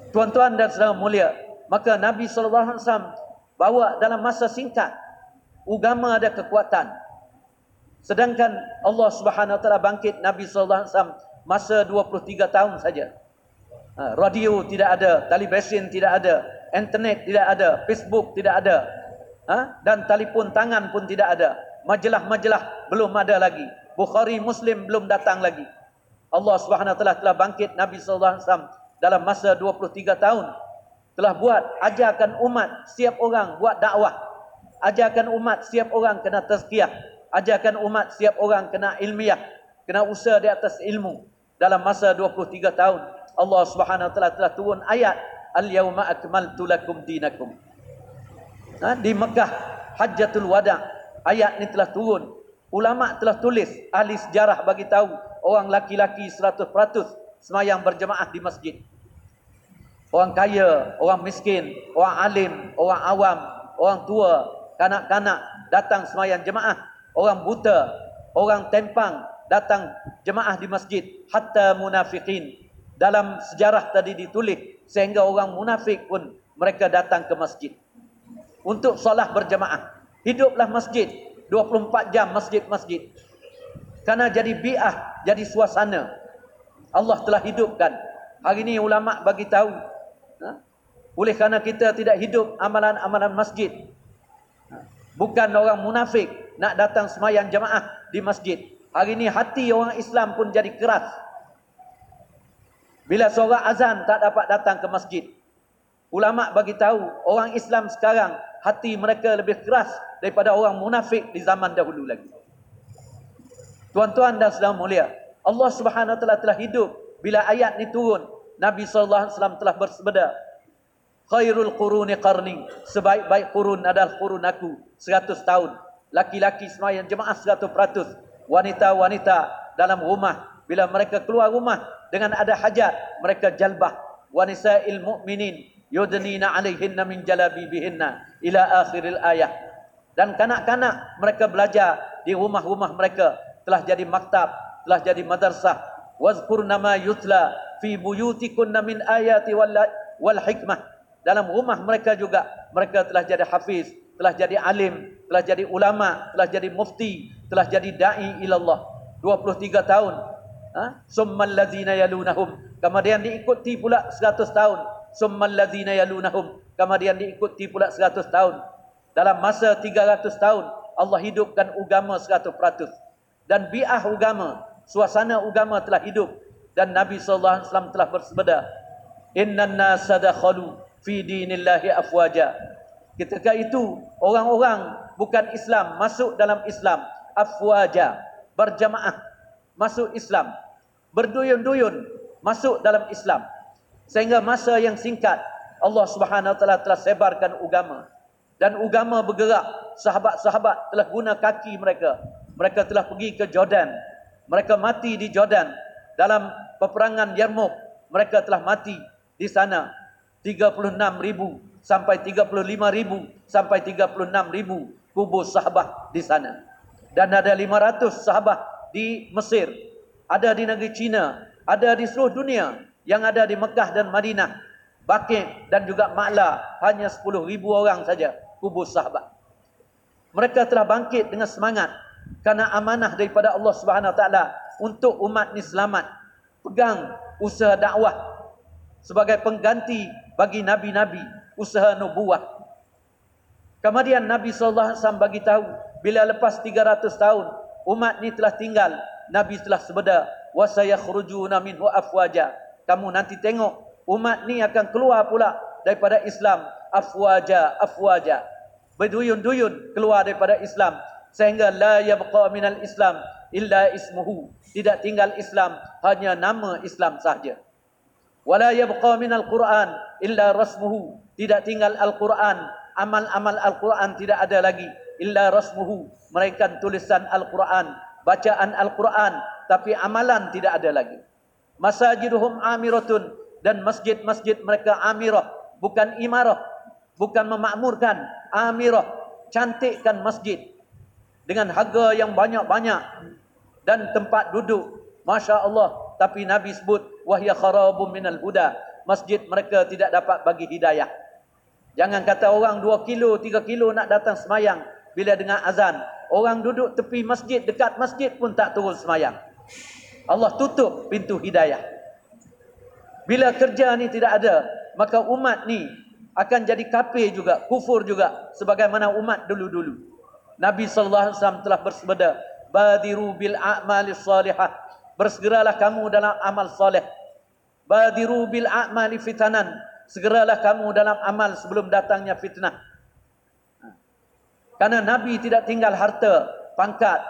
Tuan-tuan dan saudara mulia, maka Nabi sallallahu alaihi wasallam bawa dalam masa singkat agama ada kekuatan. Sedangkan Allah Subhanahu taala bangkit Nabi sallallahu alaihi wasallam masa 23 tahun saja. Ha, radio tidak ada, televisyen tidak ada, internet tidak ada, Facebook tidak ada. Ha? dan telefon tangan pun tidak ada. Majalah-majalah belum ada lagi. Bukhari Muslim belum datang lagi. Allah Subhanahu taala telah bangkit Nabi sallallahu alaihi wasallam dalam masa 23 tahun telah buat ajarkan umat setiap orang buat dakwah ajarkan umat setiap orang kena tazkiyah ajarkan umat setiap orang kena ilmiah kena usaha di atas ilmu. Dalam masa 23 tahun Allah Subhanahu wa taala telah turun ayat al yauma akmaltu lakum dinakum. Ha, di Mekah hajjatul wada ayat ini telah turun. Ulama telah tulis ahli sejarah bagi tahu orang laki-laki 100% semayang berjemaah di masjid. Orang kaya, orang miskin, orang alim, orang awam, orang tua, kanak-kanak datang semayang jemaah, orang buta, orang tempang datang jemaah di masjid, hatta munafiqin. Dalam sejarah tadi ditulis sehingga orang munafik pun mereka datang ke masjid untuk solat berjemaah. Hiduplah masjid 24 jam masjid-masjid. Karena jadi bi'ah, jadi suasana. Allah telah hidupkan. Hari ini ulama bagi tahu. Ha? Oleh kerana kita tidak hidup amalan-amalan masjid. Ha? Bukan orang munafik nak datang semayang jemaah di masjid. Hari ini hati orang Islam pun jadi keras. Bila seorang azan tak dapat datang ke masjid. Ulama bagi tahu orang Islam sekarang hati mereka lebih keras daripada orang munafik di zaman dahulu lagi. Tuan-tuan dan saudara mulia, Allah Subhanahu taala telah hidup bila ayat ni turun. Nabi sallallahu alaihi wasallam telah bersabda, "Khairul quruni qarni." Sebaik-baik kurun adalah kurun aku 100 tahun. Laki-laki sembahyang jemaah 100%. Wanita-wanita dalam rumah. Bila mereka keluar rumah dengan ada hajat, mereka jalbah. Wanisa il mu'minin yudnina alaihinna min jalabibihinna ila akhiril ayah. Dan kanak-kanak mereka belajar di rumah-rumah mereka telah jadi maktab telah jadi madrasah. Wazkurna ma yutla fi buyutikunna min ayati wal hikmah. Dalam rumah mereka juga mereka telah jadi hafiz telah jadi alim telah jadi ulama telah jadi mufti telah jadi dai ila Allah 23 tahun. Ha? Summal ladzina yalunahum. Kemudian diikuti pula 100 tahun. Summal ladzina yalunahum. Kemudian diikuti pula 100 tahun. Dalam masa 300 tahun Allah hidupkan agama 100% dan bi'ah agama suasana agama telah hidup. Dan Nabi wasallam telah bersabda innan nasa dakhalu fi dinillahi afwaja ketika itu orang-orang bukan Islam masuk dalam Islam afwaja berjamaah masuk Islam berduyun-duyun masuk dalam Islam Sehingga masa yang singkat Allah Subhanahu taala telah sebarkan agama dan agama bergerak. Sahabat-sahabat telah guna kaki mereka. Mereka telah pergi ke Jordan. Mereka mati di Jordan dalam peperangan Yarmouk. Mereka telah mati di sana 36,000 sampai 35,000 sampai 36,000 kubur sahabat di sana. Dan ada 500 sahabat di Mesir, ada di negeri China, ada di seluruh dunia yang ada di Mekah dan Madinah, Baqi' dan juga Ma'la hanya 10 ribu orang saja kubur sahabat. Mereka telah bangkit dengan semangat karena amanah daripada Allah Subhanahu Taala untuk umat ini selamat. Pegang usaha dakwah sebagai pengganti bagi nabi-nabi usaha nubuah. Kemudian Nabi sallallahu alaihi wasallam bagi tahu bila lepas 300 tahun umat ini telah tinggal, Nabi telah sebeda wa sayakhrujuna minhu afwaja. Kamu nanti tengok umat ni akan keluar pula daripada Islam. Afwaja afwaja. Berduyun-duyun keluar daripada Islam sehingga la yabqa minal Islam illa ismuhu. Tidak tinggal Islam hanya nama Islam sahaja. Wala yabqa minal Quran illa rasmuhu tidak tinggal Al-Quran. Amal-amal Al-Quran tidak ada lagi. Illa rasmuhu. Mereka tulisan Al-Quran. Bacaan Al-Quran. Tapi amalan tidak ada lagi. Masajiduhum amiratun. Dan masjid-masjid mereka amirah. Bukan imarah. Bukan memakmurkan. Amirah. Cantikkan masjid. Dengan harga yang banyak-banyak. Dan tempat duduk. masya-Allah tapi nabi sebut wahya kharabun minal huda. Masjid mereka tidak dapat bagi hidayah jangan kata orang 2 kilo 3 kilo nak datang semayang bila dengar azan orang duduk tepi masjid dekat masjid pun tak turun semayang Allah tutup pintu hidayah. Bila kerja ni tidak ada, maka umat ni akan jadi kafir juga, kufur juga sebagaimana umat dulu-dulu. Nabi wasallam telah bersabda, "Badiru bil a'mali salihah." Bersegeralah kamu dalam amal soleh. Badiru bil a'mali fitanan. Segeralah kamu dalam amal sebelum datangnya fitnah. Karena Nabi tidak tinggal harta, pangkat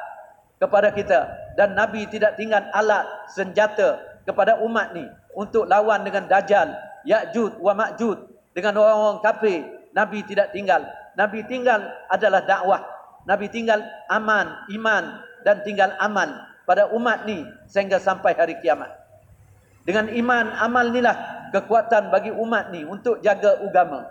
kepada kita dan Nabi tidak tinggal alat senjata kepada umat ni untuk lawan dengan Dajjal, Ya'jud wa Ma'jud dengan orang-orang kafir. Nabi tidak tinggal. Nabi tinggal adalah dakwah. Nabi tinggal aman, iman dan tinggal aman pada umat ni sehingga sampai hari kiamat. Dengan iman, amal inilah kekuatan bagi umat ni untuk jaga agama.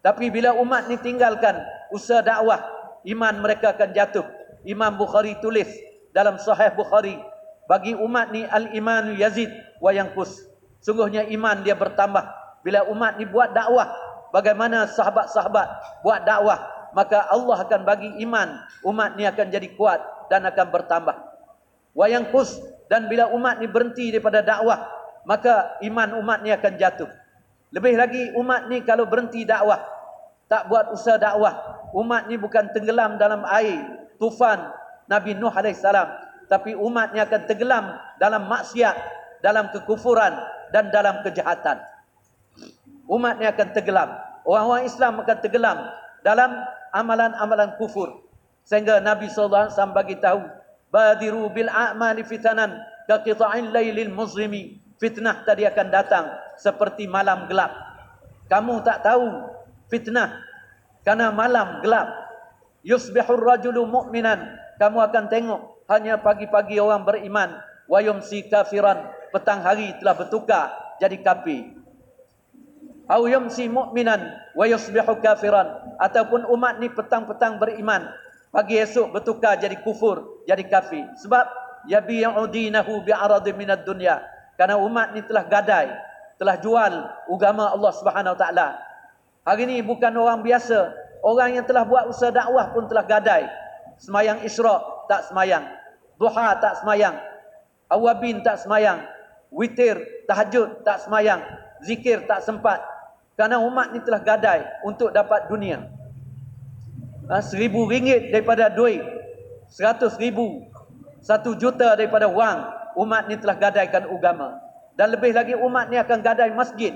Tapi bila umat ni tinggalkan usaha dakwah, iman mereka akan jatuh. Imam Bukhari tulis dalam sahih Bukhari bagi umat ni al-imanu yazid wa yanqus sungguhnya iman dia bertambah bila umat ni buat dakwah bagaimana sahabat-sahabat buat dakwah maka Allah akan bagi iman umat ni akan jadi kuat dan akan bertambah wayang kus dan bila umat ni berhenti daripada dakwah maka iman umat ni akan jatuh. Lebih lagi umat ni kalau berhenti dakwah tak buat usaha dakwah umat ni bukan tenggelam dalam air tufan Nabi Nuh AS tapi umat ni akan tenggelam dalam maksiat dalam kekufuran dan dalam kejahatan. Umat ni akan tenggelam. Orang-orang Islam akan tenggelam dalam amalan-amalan kufur. Sehingga Nabi sallallahu alaihi wasallam bagi tahu badiru bil a'mali fitanan ka qita'il lailil muzlimi fitnah tadi akan datang seperti malam gelap. Kamu tak tahu fitnah karena malam gelap. Yusbihur rajulu mu'minan. Kamu akan tengok hanya pagi-pagi orang beriman. Wa yumsi kafiran. Petang hari telah bertukar jadi kafir au yumsi mu'minan wa yusbihu kafiran. Ataupun umat ni petang-petang beriman. Pagi esok bertukar jadi kufur jadi kafir sebab yabi'u dinahu bi'arad minad dunya karena umat ni telah gadai telah jual agama Allah Subhanahu wa taala hari ni bukan orang biasa orang yang telah buat usaha dakwah pun telah gadai semayang isyraq tak semayang duha tak semayang awabin tak semayang witir tahajud tak semayang zikir tak sempat kerana umat ni telah gadai untuk dapat dunia. Ha, seribu ringgit daripada duit. Seratus ribu. Satu juta daripada wang. Umat ni telah gadaikan agama. Dan lebih lagi umat ni akan gadai masjid.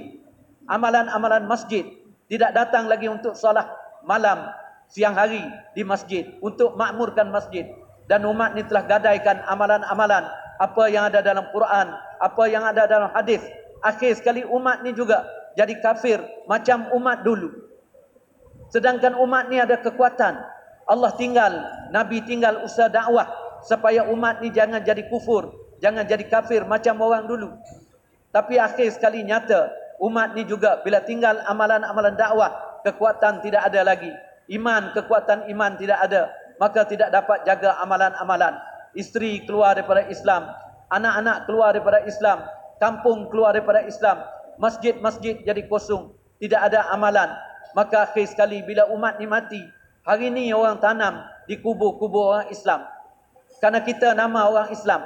Amalan-amalan masjid. Tidak datang lagi untuk salat malam, siang hari di masjid. Untuk makmurkan masjid. Dan umat ni telah gadaikan amalan-amalan. Apa yang ada dalam Quran. Apa yang ada dalam hadis. Akhir sekali umat ni juga jadi kafir macam umat dulu. Sedangkan umat ni ada kekuatan. Allah tinggal, Nabi tinggal usaha dakwah supaya umat ni jangan jadi kufur, jangan jadi kafir macam orang dulu. Tapi akhir sekali nyata, umat ni juga bila tinggal amalan-amalan dakwah, kekuatan tidak ada lagi. Iman, kekuatan iman tidak ada. Maka tidak dapat jaga amalan-amalan. Isteri keluar daripada Islam. Anak-anak keluar daripada Islam. Kampung keluar daripada Islam masjid-masjid jadi kosong, tidak ada amalan. Maka akhir sekali bila umat ni mati, hari ni orang tanam di kubur-kubur orang Islam. Karena kita nama orang Islam.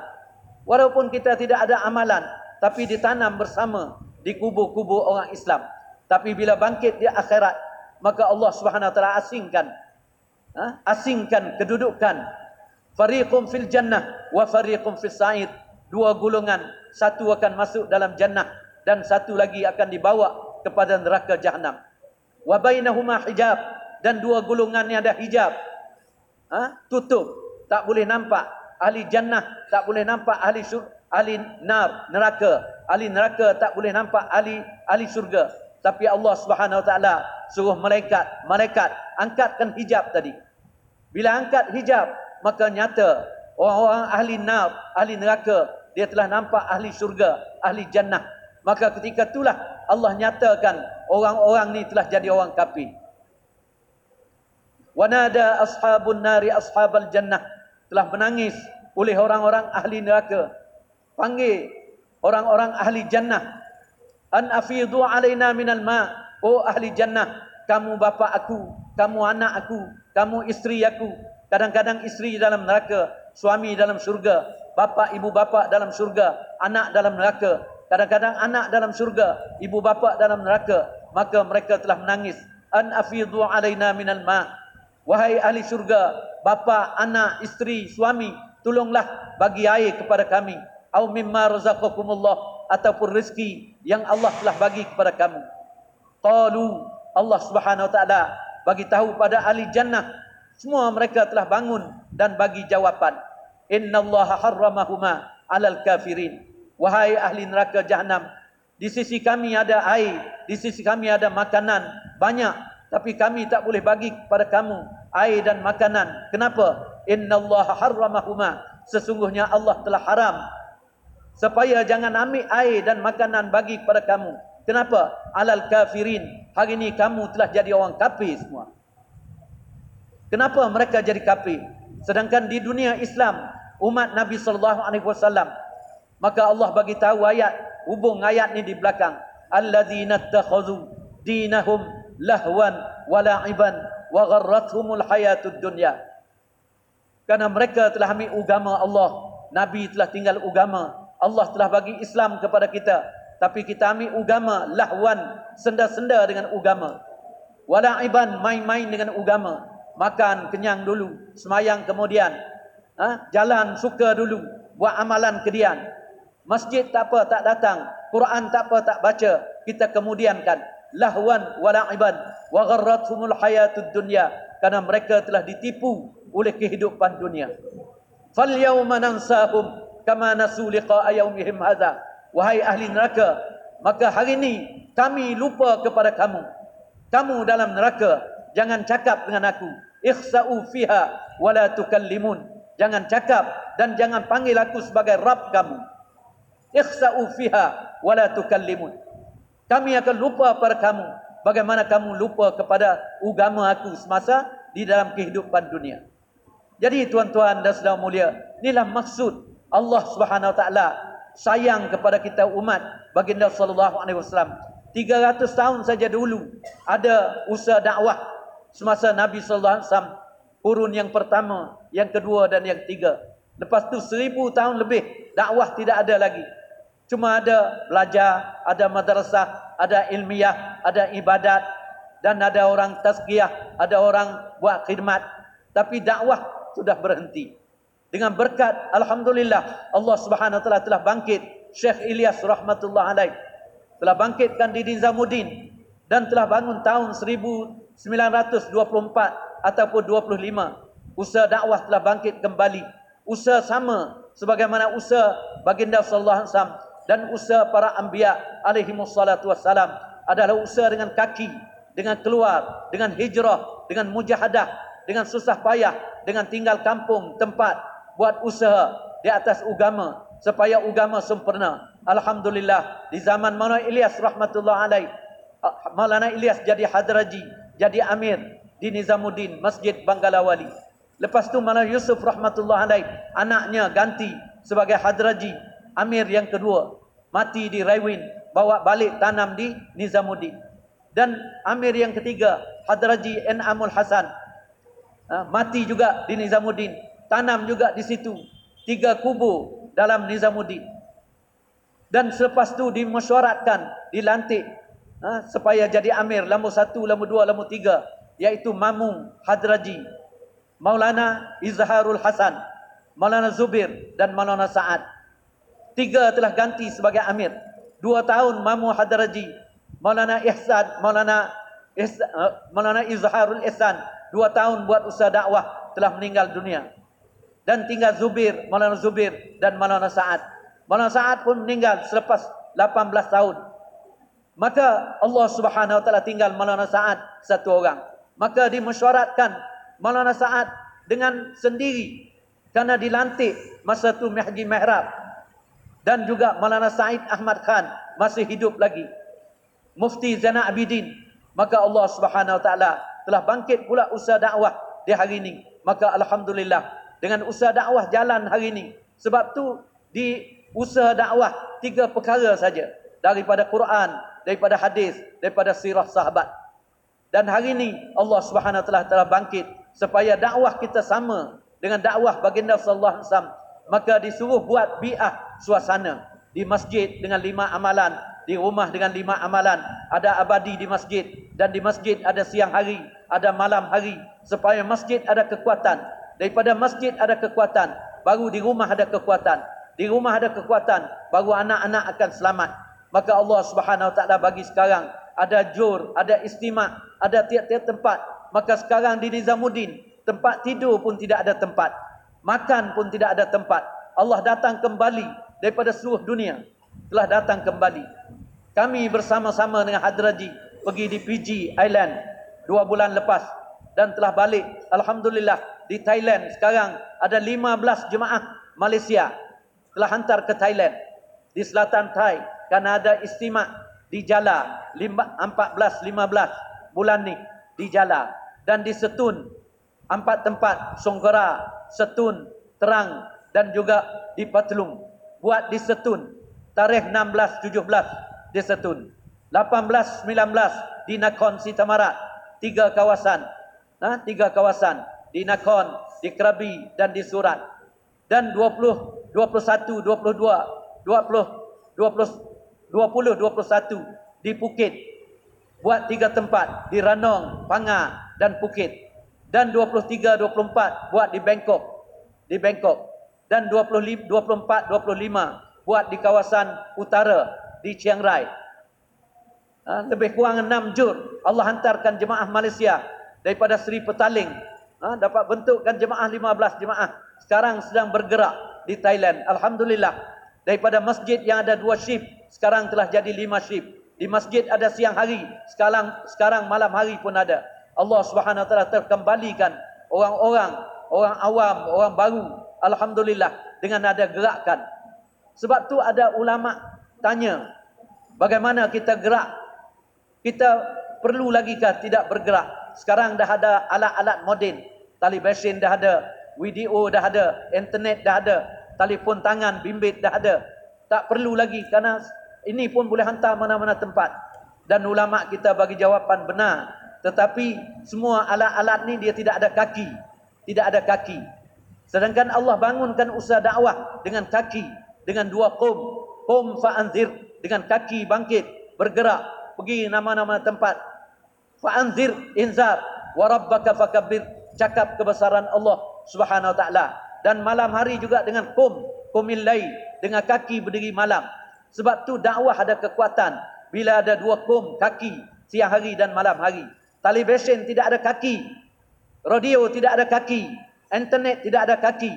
Walaupun kita tidak ada amalan, tapi ditanam bersama di kubur-kubur orang Islam. Tapi bila bangkit di akhirat, maka Allah Subhanahu Taala asingkan ha? asingkan kedudukan fariqum fil jannah wa fariqum fis sa'id dua golongan satu akan masuk dalam jannah dan satu lagi akan dibawa kepada neraka jahanam. Wa bainahuma hijab dan dua golongan ni ada hijab. Ha? tutup, tak boleh nampak ahli jannah, tak boleh nampak ahli sur ahli nar, neraka. Ahli neraka tak boleh nampak ahli ahli surga. Tapi Allah Subhanahu Wa Taala suruh malaikat, malaikat angkatkan hijab tadi. Bila angkat hijab, maka nyata orang-orang ahli nar, ahli neraka, dia telah nampak ahli surga, ahli jannah maka ketika itulah Allah nyatakan orang-orang ni telah jadi orang kafir. Wanada ashabun nari ashabal jannah telah menangis oleh orang-orang ahli neraka. Panggil orang-orang ahli jannah. An afidu alaina minal ma. Oh ahli jannah, kamu bapa aku, kamu anak aku, kamu isteri aku. Kadang-kadang isteri dalam neraka, suami dalam surga, bapa ibu bapa dalam surga, anak dalam neraka. Kadang-kadang anak dalam surga, ibu bapa dalam neraka, maka mereka telah menangis. An afidhu alaina minal ma. Wahai ahli surga, bapa, anak, isteri, suami, tolonglah bagi air kepada kami. Au mimma razaqakumullah ataupun rezeki yang Allah telah bagi kepada kamu. Qalu Allah Subhanahu wa taala bagi tahu pada ahli jannah semua mereka telah bangun dan bagi jawapan. Innallaha harramahuma alal kafirin. Wahai ahli neraka jahanam, di sisi kami ada air, di sisi kami ada makanan banyak, tapi kami tak boleh bagi kepada kamu air dan makanan. Kenapa? Innallaha harramahuma. Sesungguhnya Allah telah haram supaya jangan ambil air dan makanan bagi kepada kamu. Kenapa? Alal kafirin. Hari ini kamu telah jadi orang kafir semua. Kenapa mereka jadi kafir? Sedangkan di dunia Islam, umat Nabi sallallahu alaihi wasallam Maka Allah bagi tahu ayat hubung ayat ni di belakang alladzina takhadhu dinahum lahwan wa la'iban wa gharrathumul hayatud dunya. Karena mereka telah ambil agama Allah, nabi telah tinggal agama, Allah telah bagi Islam kepada kita, tapi kita ambil agama lahwan, senda-senda dengan agama. Wala'iban main-main dengan agama. Makan kenyang dulu, semayang kemudian. Ha? Jalan suka dulu, buat amalan kedian. Masjid tak apa tak datang, Quran tak apa tak baca, kita kemudiankan lahwan wala'iban wa gharrathumul hayatud dunya karena mereka telah ditipu oleh kehidupan dunia. Yawma nansahum kama nasu liqa'a yawmihim hadza. Wahai ahli neraka, maka hari ini kami lupa kepada kamu. Kamu dalam neraka, jangan cakap dengan aku. Ikhsa'u fiha wa la tukallimun. Jangan cakap dan jangan panggil aku sebagai Rabb kamu ikhsa'u fiha wala tukallimun kami akan lupa pada kamu bagaimana kamu lupa kepada agama aku semasa di dalam kehidupan dunia jadi tuan-tuan dan saudara mulia inilah maksud Allah Subhanahu wa taala sayang kepada kita umat baginda sallallahu alaihi wasallam. 300 tahun saja dulu ada usaha dakwah semasa Nabi sallallahu alaihi wasallam. Kurun yang pertama yang kedua dan yang ketiga. Lepas tu seribu tahun lebih dakwah tidak ada lagi. Cuma ada belajar, ada madrasah, ada ilmiah, ada ibadat dan ada orang tazkiyah, ada orang buat khidmat. Tapi dakwah sudah berhenti. Dengan berkat alhamdulillah Allah Subhanahu taala telah bangkit Syekh Ilyas rahmatullah alaih. Telah bangkitkan di Nizamuddin dan telah bangun tahun 1924 ataupun 25 usaha dakwah telah bangkit kembali. Usaha sama sebagaimana usaha baginda sallallahu alaihi wasallam dan usaha para anbiya alaihi wassalatu wassalam adalah usaha dengan kaki, dengan keluar, dengan hijrah, dengan mujahadah, dengan susah payah, dengan tinggal kampung, tempat, buat usaha di atas agama supaya agama sempurna. Alhamdulillah di zaman Maulana Ilyas rahmatullah alaih Maulana Ilyas jadi hadraji, jadi amir di Nizamuddin Masjid Banggalawali. Lepas tu Maulana Yusuf rahmatullah alaih anaknya ganti sebagai hadraji Amir yang kedua mati di Raywin, bawa balik tanam di Nizamuddin. Dan Amir yang ketiga, Hadraji N. Amul Hasan, ha, mati juga di Nizamuddin, tanam juga di situ. Tiga kubu dalam Nizamuddin. Dan selepas itu dimesyuaratkan, dilantik ha, supaya jadi Amir lambu satu, lambu dua, lambu tiga, yaitu Mamung Hadraji, Maulana Izharul Hasan, Maulana Zubir dan Maulana Sa'ad. Tiga telah ganti sebagai amir. Dua tahun Mamu Hadaraji. Maulana Ihsan. Maulana, Ihsan, uh, Maulana Izharul Ihsan. Dua tahun buat usaha dakwah. Telah meninggal dunia. Dan tinggal Zubir. Maulana Zubir. Dan Maulana Sa'ad. Maulana Sa'ad pun meninggal selepas 18 tahun. Maka Allah subhanahu wa ta'ala tinggal Maulana Sa'ad satu orang. Maka dimesyuaratkan Maulana Sa'ad dengan sendiri. Karena dilantik masa itu Mahdi Mihrab dan juga Maulana Said Ahmad Khan masih hidup lagi. Mufti Zainal Abidin. Maka Allah Subhanahu Wa Taala telah bangkit pula usaha dakwah di hari ini. Maka alhamdulillah dengan usaha dakwah jalan hari ini. Sebab tu di usaha dakwah tiga perkara saja daripada Quran, daripada hadis, daripada sirah sahabat. Dan hari ini Allah Taala telah bangkit supaya dakwah kita sama dengan dakwah baginda sallallahu alaihi wasallam maka disuruh buat bi'ah suasana di masjid dengan lima amalan di rumah dengan lima amalan. Ada abadi di masjid. Dan di masjid ada siang hari ada malam hari. Supaya masjid ada kekuatan. Daripada masjid ada kekuatan baru di rumah ada kekuatan. Di rumah ada kekuatan baru anak-anak akan selamat. Maka Allah Subhanahu Wa taala bagi sekarang ada jur ada istimak ada tiap-tiap tempat. Maka sekarang di Nizamuddin tempat tidur pun tidak ada tempat. Makan pun tidak ada tempat. Allah datang kembali daripada seluruh dunia. Telah datang kembali. Kami bersama-sama dengan Hadraji pergi di Fiji Island dua bulan lepas dan telah balik. Alhamdulillah di Thailand sekarang ada 15 jemaah Malaysia telah hantar ke Thailand di selatan Thai kerana ada istimak di Jala 14-15 bulan ni di Jala dan di Setun empat tempat Songgora Setun, Terang dan juga di Patlung. Buat di Setun. Tarikh 16-17 di Setun. 18-19 di Nakon Sitamarat. Tiga kawasan. Ha, tiga kawasan di Nakon, di Krabi dan di Surat. Dan 20, 21, 22, 20, 20, 20, 21 di Phuket. Buat tiga tempat di Ranong, Panga dan Phuket. Dan 23, 24 buat di Bangkok. Di Bangkok. Dan 25, 24, 25 buat di kawasan utara di Chiang Rai. Ha, lebih kurang 6 jur Allah hantarkan jemaah Malaysia daripada Seri Petaling. Ha, dapat bentukkan jemaah 15 jemaah. Sekarang sedang bergerak di Thailand. Alhamdulillah. Daripada masjid yang ada dua shift sekarang telah jadi lima shift. Di masjid ada siang hari sekarang sekarang malam hari pun ada. Allah Subhanahu Taala terkembalikan orang-orang orang awam orang baru. Alhamdulillah. Dengan ada gerakan. Sebab tu ada ulama tanya bagaimana kita gerak? Kita perlu lagi kah tidak bergerak? Sekarang dah ada alat-alat moden tali besin dah ada video dah ada internet dah ada telefon tangan bimbit dah ada. Tak perlu lagi kerana ini pun boleh hantar mana-mana tempat. Dan ulama kita bagi jawapan benar. Tetapi semua alat-alat ni dia tidak ada kaki. Tidak ada kaki. Sedangkan Allah bangunkan usaha dakwah dengan kaki dengan dua qum qum fa'anzir dengan kaki bangkit bergerak pergi nama-nama tempat. Fa'anzir inzar. Wa rabbaka fakabbir cakap kebesaran Allah Subhanahu wa taala. Dan malam hari juga dengan kum kumil lail dengan kaki berdiri malam. Sebab tu dakwah ada kekuatan. Bila ada dua kum kaki siang hari dan malam hari. Television tidak ada kaki. Radio tidak ada kaki. Internet tidak ada kaki.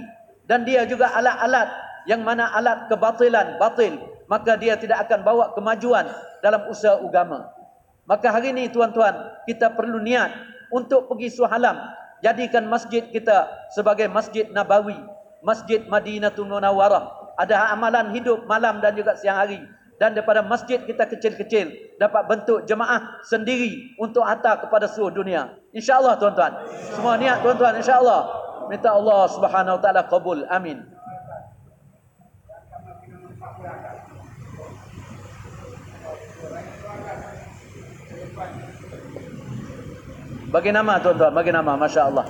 Dan dia juga alat-alat yang mana alat kebatilan batil maka dia tidak akan bawa kemajuan dalam usaha agama. Maka hari ini tuan-tuan, kita perlu niat untuk pergi suhalam. Jadikan masjid kita sebagai masjid Nabawi. Masjid Madinatul Munawwarah. Ada amalan hidup malam dan juga siang hari. Dan daripada masjid kita kecil-kecil. Dapat bentuk jemaah sendiri untuk hantar kepada seluruh dunia. InsyaAllah tuan-tuan. Semua niat tuan-tuan insyaAllah. Minta Allah subhanahu wa ta'ala kabul. Amin. Bagi nama tuan-tuan, bagi nama, masya Allah.